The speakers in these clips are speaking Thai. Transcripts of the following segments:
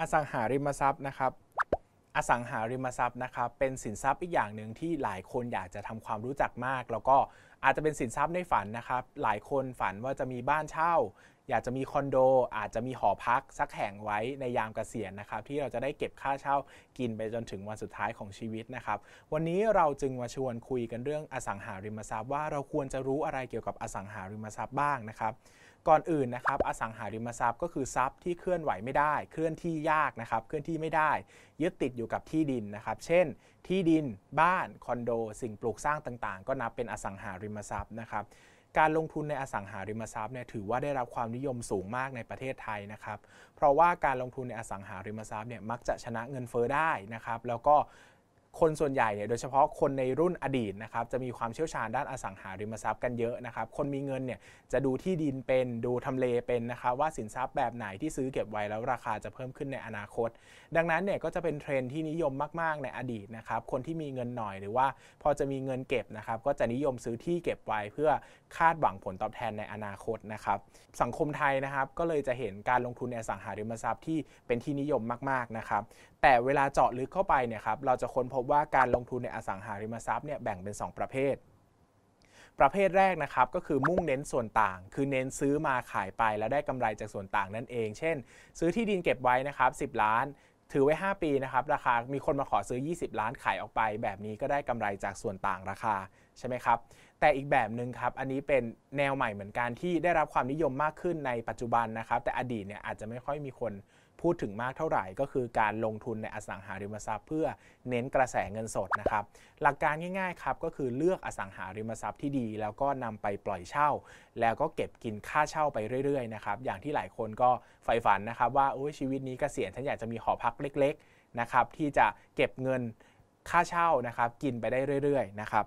อสังหาริมทรัพย์นะครับอสังหาริมทรัพย์นะครับเป็นสินทรัพย์อีกอย่างหนึ่งที่หลายคนอยากจะทำความรู้จักมาก แล้วก็อาจจะเป็นสินทรัพย์ในฝันนะครับ หลายคนฝันว่าจะมีบ้านเช่าอยากจะมีคอนโด อาจจะมีหอพักสักแห่งไว้ในยามเกษียณนะครับที่เราจะได้เก็บค่าเช่ากินไปจนถึงวันสุดท้ายของชีวิตนะครับ วันนี้เราจึงมาชวนคุยกันเรื่องอสังหาริมทรัพย์ว่าเราควรจะรู้อะไรเกี่ยวกับอสังหาริมทรัพย์บ้างนะครับก่อนอื่นนะครับอสังหาริมทรัพย์ก็คือทรัพย์ที่เคลื่อนไหวไม่ได้ เคลื่อนที่ยากนะครับเคลื่อนที่ไม่ได้ ยึดติดอยู่กับที่ดินนะครับ เช่น ที่ดิน บ้าน คอนโด สิ่งปลูกสร้างต่างๆ ก็นับเป็นอสังหาริมทรัพย์นะครับ การลงทุนในอสังหาริมทรัพย์เนี่ยถือว่าได้รับความนิยมสูงมากในประเทศไทยนะครับ เพราะว่าการลงทุนในอสังหาริมทรัพย์เนี่ยมักจะชนะเงินเฟ้อได้นะครับ แล้วก็ คนส่วนใหญ่เนี่ยโดยเฉพาะคนในรุ่นอดีตนะครับจะมีความเชี่ยวชาญด้านอสังหาริมทรัพย์กันเยอะนะครับ คนมีเงินเนี่ยจะดูที่ดินเป็นดูทำเลเป็นนะครับว่าสินทรัพย์แบบไหนที่ซื้อเก็บไว้แล้วราคาจะเพิ่มขึ้นในอนาคต ดังนั้นเนี่ยก็จะเป็นเทรนที่นิยมมาก ๆ ในอดีตนะครับคนที่มีเงินหน่อยหรือว่าพอจะมีเงินเก็บนะครับก็จะนิยมซื้อที่เก็บไว้เพื่อคาดหวังผลตอบแทนในอนาคตนะครับสังคมไทยนะครับก็เลยจะเห็นการลงทุนในอสังหาริมทรัพย์ที่เป็นที่นิยมมากๆนะครับแต่เวลาเจาะลึกเข้าไปเนี่ยครับเราจะค้นพบว่าการลงทุนในอสังหาริมทรัพย์เนี่ยแบ่งเป็น 2 ประเภท ประเภทแรกนะครับก็คือมุ่งเน้นส่วนต่าง คือเน้นซื้อมาขายไปแล้วได้กำไรจากส่วนต่างนั่นเอง เช่น ซื้อที่ดินเก็บไว้นะครับ10 ล้าน ถือไว้ 5 ปีนะครับราคามีคนมาขอซื้อ 20 ล้านขายออกไป แบบนี้ก็ได้กำไรจากส่วนต่างราคา ใช่ไหมครับ แต่อีกแบบหนึ่งครับ อันนี้เป็นแนวใหม่เหมือนกันที่ได้รับความนิยมมากขึ้นในปัจจุบันนะครับ แต่อดีตเนี่ยอาจจะไม่ค่อยมีคนพูดถึงมากเท่าไหร่ ก็คือการลงทุนในอสังหาริมทรัพย์ เพื่อเน้นกระแสเงินสดนะครับ หลักการง่ายๆครับก็คือเลือกอสังหาริมทรัพย์ที่ดี แล้วก็นำไปปล่อยเช่า แล้วก็เก็บกินค่าเช่าไปเรื่อยๆนะครับอย่างที่หลายคนก็ใฝ่ฝันนะครับว่าโอ้ยชีวิตนี้กเกษียณฉันอยากจะมีหอพักเล็กๆนะครับที่จะเก็บเงินค่าเช่านะครับกินไปได้เรื่อยๆนะครับ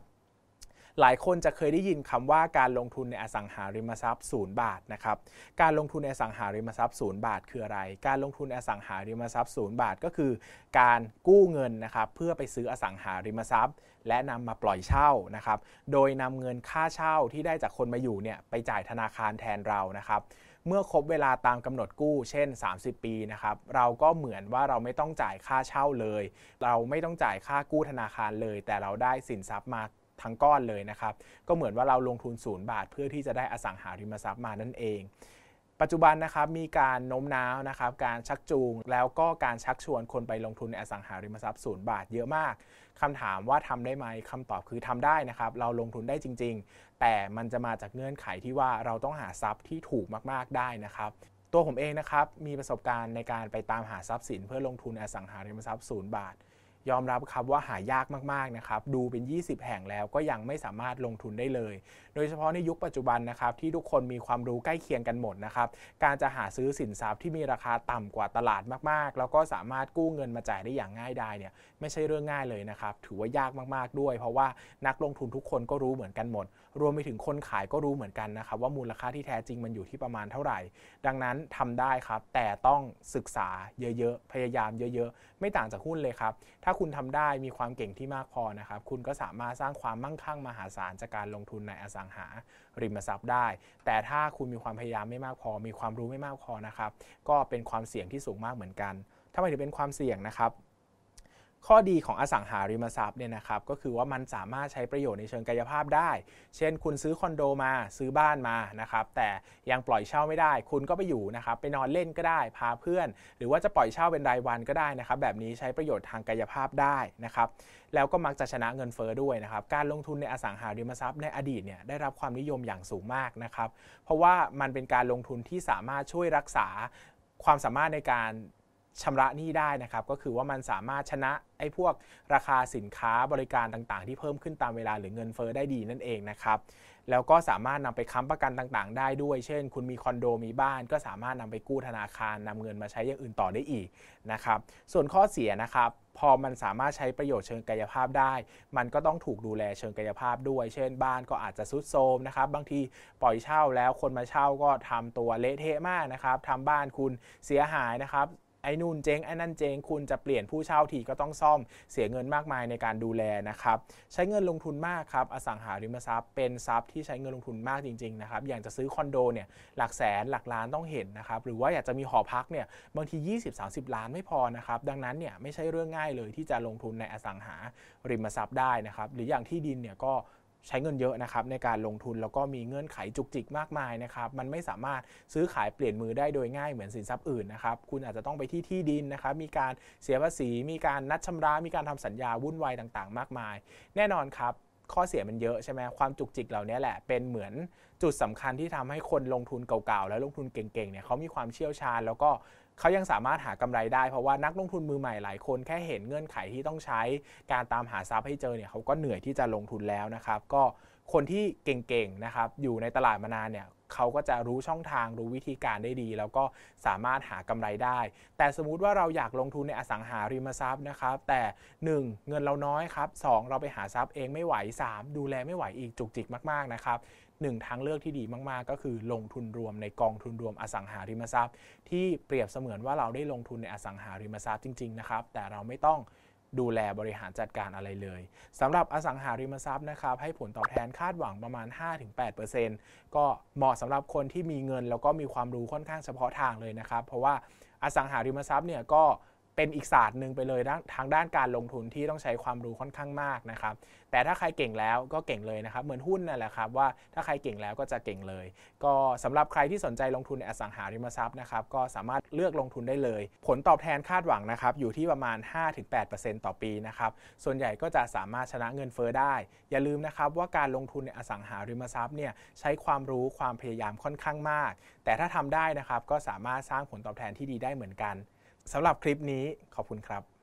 หลายคนจะเคยได้ยินคำว่าการลงทุนในอสังหาริมทรัพย์ศูนย์บาทนะครับการลงทุนในอสังหาริมทรัพย์ศูนย์บาทคืออะไร การลงทุนในอสังหาริมทรัพย์ศูนย์บาทก็คือ การกู้เงินนะครับเพื่อไปซื้ออสังหาริมทรัพย์ และนำมาปล่อยเช่านะครับโดยนำเงินค่าเช่าที่ได้จากคนมาอยู่เนี่ยไปจ่ายธนาคารแทนเรานะครับเมื่อครบเวลาตามกำหนดกู้เช่น 30 ปีนะครับเราก็เหมือนว่าเราไม่ต้องจ่ายค่าเช่าเลย เราไม่ต้องจ่ายค่ากู้ธนาคารเลย แต่เราได้สินทรัพย์มา ทั้งก้อนเลยนะครับ ก็เหมือนว่าเราลงทุนศูนย์บาท เพื่อที่จะได้อสังหาริมทรัพย์มานั่นเอง ปัจจุบันนะครับมีการโน้มน้าวนะครับ การชักจูงแล้วก็การชักชวนคนไปลงทุนในอสังหาริมทรัพย์ศูนย์บาทเยอะมากคำถามว่าทำได้ไหมคำตอบคือทำได้นะครับ เราลงทุนได้จริง ๆ แต่มันจะมาจากเงื่อนไขที่ว่าเราต้องหาทรัพย์ที่ถูกมากๆได้นะครับตัวผมเองนะครับมีประสบการณ์ในการไปตามหาทรัพย์สินเพื่อลงทุนอสังหาริมทรัพย์ศูนย์บาท ยอมรับครับว่าหายากมากๆนะครับดูเป็น 20 แห่งแล้วก็ยังไม่สามารถลงทุนได้เลย โดยเฉพาะในยุคปัจจุบันนะครับที่ทุกคนมีความรู้ใกล้เคียงกันหมดนะครับการจะหาซื้อสินทรัพย์ที่มีราคาต่ำกว่าตลาดมากๆ แล้วก็สามารถกู้เงินมาจ่ายได้อย่างง่ายดายเนี่ยไม่ใช่เรื่องง่ายเลยนะครับถือว่ายากมากๆด้วย เพราะว่านักลงทุนทุกคนก็รู้เหมือนกันหมด รวมไปถึงคนขายก็รู้เหมือนกันนะครับว่ามูลค่าที่แท้จริงมันอยู่ที่ประมาณเท่าไหร่ ดังนั้นทำได้ครับแต่ต้องศึกษาเยอะๆพยายามเยอะ ๆ ไม่ต่างจากหุ้นเลยครับถ้าคุณทำได้มีความเก่งที่มากพอนะครับ คุณก็สามารถสร้างความมั่งคั่งมหาศาลจากการลงทุนในอสังหาริมทรัพย์ได้ แต่ถ้าคุณมีความพยายามไม่มากพอ มีความรู้ไม่มากพอนะครับ ก็เป็นความเสี่ยงที่สูงมากเหมือนกันทำไมถึงเป็นความเสี่ยงนะครับ ข้อดีของอสังหาริมทรัพย์เนี่ยนะครับก็คือว่ามันสามารถใช้ประโยชน์ในเชิงกายภาพได้ เช่น คุณซื้อคอนโดมาซื้อบ้านมานะครับแต่ยังปล่อยเช่าไม่ได้ คุณก็ไปอยู่นะครับไปนอนเล่นก็ได้พาเพื่อน หรือว่าจะปล่อยเช่าเป็นรายวันก็ได้นะครับแบบนี้ใช้ประโยชน์ทางกายภาพได้นะครับแล้วก็มักจะชนะเงินเฟอ้อด้วยนะครับการลงทุนในอสังหาริมทรัพย์ในอดีตเนี่ยได้รับความนิยมอย่างสูงมากนะครับเพราะว่ามันเป็นการลงทุนที่สามารถช่วยรักษาความสามารถในการ ชำระหนี้ได้นะครับ ก็คือว่ามันสามารถชนะไอ้พวกราคาสินค้าบริการต่างๆ ที่เพิ่มขึ้นตามเวลาหรือเงินเฟอ้อได้ดีนั่นเองนะครับแล้วก็สามารถนำไปค้ำประกันต่างๆ ได้ด้วย เช่น คุณมีคอนโดมีบ้าน ก็สามารถนำไปกู้ธนาคารนำเงินมาใช้อย่างอื่นต่อได้อีกนะครับ ส่วนข้อเสียนะครับ พอมันสามารถใช้ประโยชน์เชิงกายภาพได้ มันก็ต้องถูกดูแลเชิงกายภาพด้วย เช่น บ้านก็อาจจะซุดโทรมนะครับ บางทีปล่อยเช่าแล้วคนมาเช่าก็ทำตัวเละเทะมากนะครับทำบ้านคุณเสียหายนะครับ ไอ้นู่นเจ๊งไอ้นั่นเจ๊งคุณจะเปลี่ยนผู้เช่าทีก็ต้องซ่อมเสียเงินมากมายในการดูแลนะครับใช้เงินลงทุนมากครับอสังหาริมทรัพย์เป็นทรัพย์ที่ใช้เงินลงทุนมากจริงๆนะครับอย่างจะซื้อคอนโดเนี่ยหลักแสนหลักล้านต้องเห็นนะครับหรือว่าอยากจะมีหอพักเนี่ยบางที 20-30 ล้านไม่พอนะครับดังนั้นเนี่ยไม่ใช่เรื่องง่ายเลยที่จะลงทุนในอสังหาริมทรัพย์ได้นะครับหรืออย่างที่ดินเนี่ยก็ ใช้เงินเยอะนะครับในการลงทุนแล้วก็มีเงื่อนไขจุกจิกมากมายนะครับมันไม่สามารถซื้อขายเปลี่ยนมือได้โดยง่ายเหมือนสินทรัพย์อื่นนะครับคุณอาจจะต้องไปที่ที่ดินนะครับมีการเสียภาษี มีการนัดชำระ มีการทำสัญญาวุ่นวายต่างๆ มากมาย แน่นอนครับข้อเสียมันเยอะใช่ไหมความจุกจิกเหล่านี้แหละเป็นเหมือนจุดสำคัญที่ทำให้คนลงทุนเก่าๆ และลงทุนเก่งๆเนี่ยเขามีความเชี่ยวชาญ แล้วก็ เขายังสามารถหากำไรได้เพราะว่านักลงทุนมือใหม่หลายคนแค่เห็นเงื่อนไขที่ต้องใช้การตามหาทรัพย์ให้เจอเนี่ยเขาก็เหนื่อยที่จะลงทุนแล้วนะครับ ก็คนที่เก่งๆนะครับอยู่ในตลาดมานานเนี่ยเขาก็จะรู้ช่องทางรู้วิธีการได้ดี แล้วก็สามารถหากำไรได้ แต่สมมุติว่าเราอยากลงทุนในอสังหาริมทรัพย์นะครับแต่ 1. เงินเราน้อยครับ 2. เราไปหาทรัพย์เองไม่ไหว 3. ดูแลไม่ไหวอีกจุกจิกมากๆนะครับ หนึ่งทางเลือกที่ดีมาก ๆ ก็คือลงทุนรวมในกองทุนรวมอสังหาริมทรัพย์ ที่เปรียบเสมือนว่าเราได้ลงทุนในอสังหาริมทรัพย์จริง ๆ นะครับ แต่เราไม่ต้องดูแลบริหารจัดการอะไรเลย สำหรับอสังหาริมทรัพย์นะครับ ให้ผลตอบแทนคาดหวังประมาณ 5-8%ก็เหมาะสำหรับคนที่มีเงิน แล้วก็มีความรู้ค่อนข้างเฉพาะทางเลยนะครับ เพราะว่าอสังหาริมทรัพย์เนี่ยก็ เป็นอีกศาสตร์หนึ่งไปเลยทางด้านการลงทุนที่ต้องใช้ความรู้ค่อนข้างมากนะครับ แต่ถ้าใครเก่งแล้วก็เก่งเลยนะครับ เหมือนหุ้นนั่นแหละครับว่าถ้าใครเก่งแล้วก็จะเก่งเลย ก็สำหรับใครที่สนใจลงทุนในอสังหาริมทรัพย์นะครับก็สามารถเลือกลงทุนได้เลย ผลตอบแทนคาดหวังนะครับอยู่ที่ประมาณ 5-8%ต่อปีนะครับส่วนใหญ่ก็จะสามารถชนะเงินเฟ้อได้ อย่าลืมนะครับว่าการลงทุนในอสังหาริมทรัพย์เนี่ยใช้ความรู้ความพยายามค่อนข้างมาก แต่ถ้าทำได้นะครับก็สามารถสร้างผลตอบแทนที่ดีได้เหมือนกัน สำหรับคลิปนี้ขอบคุณครับ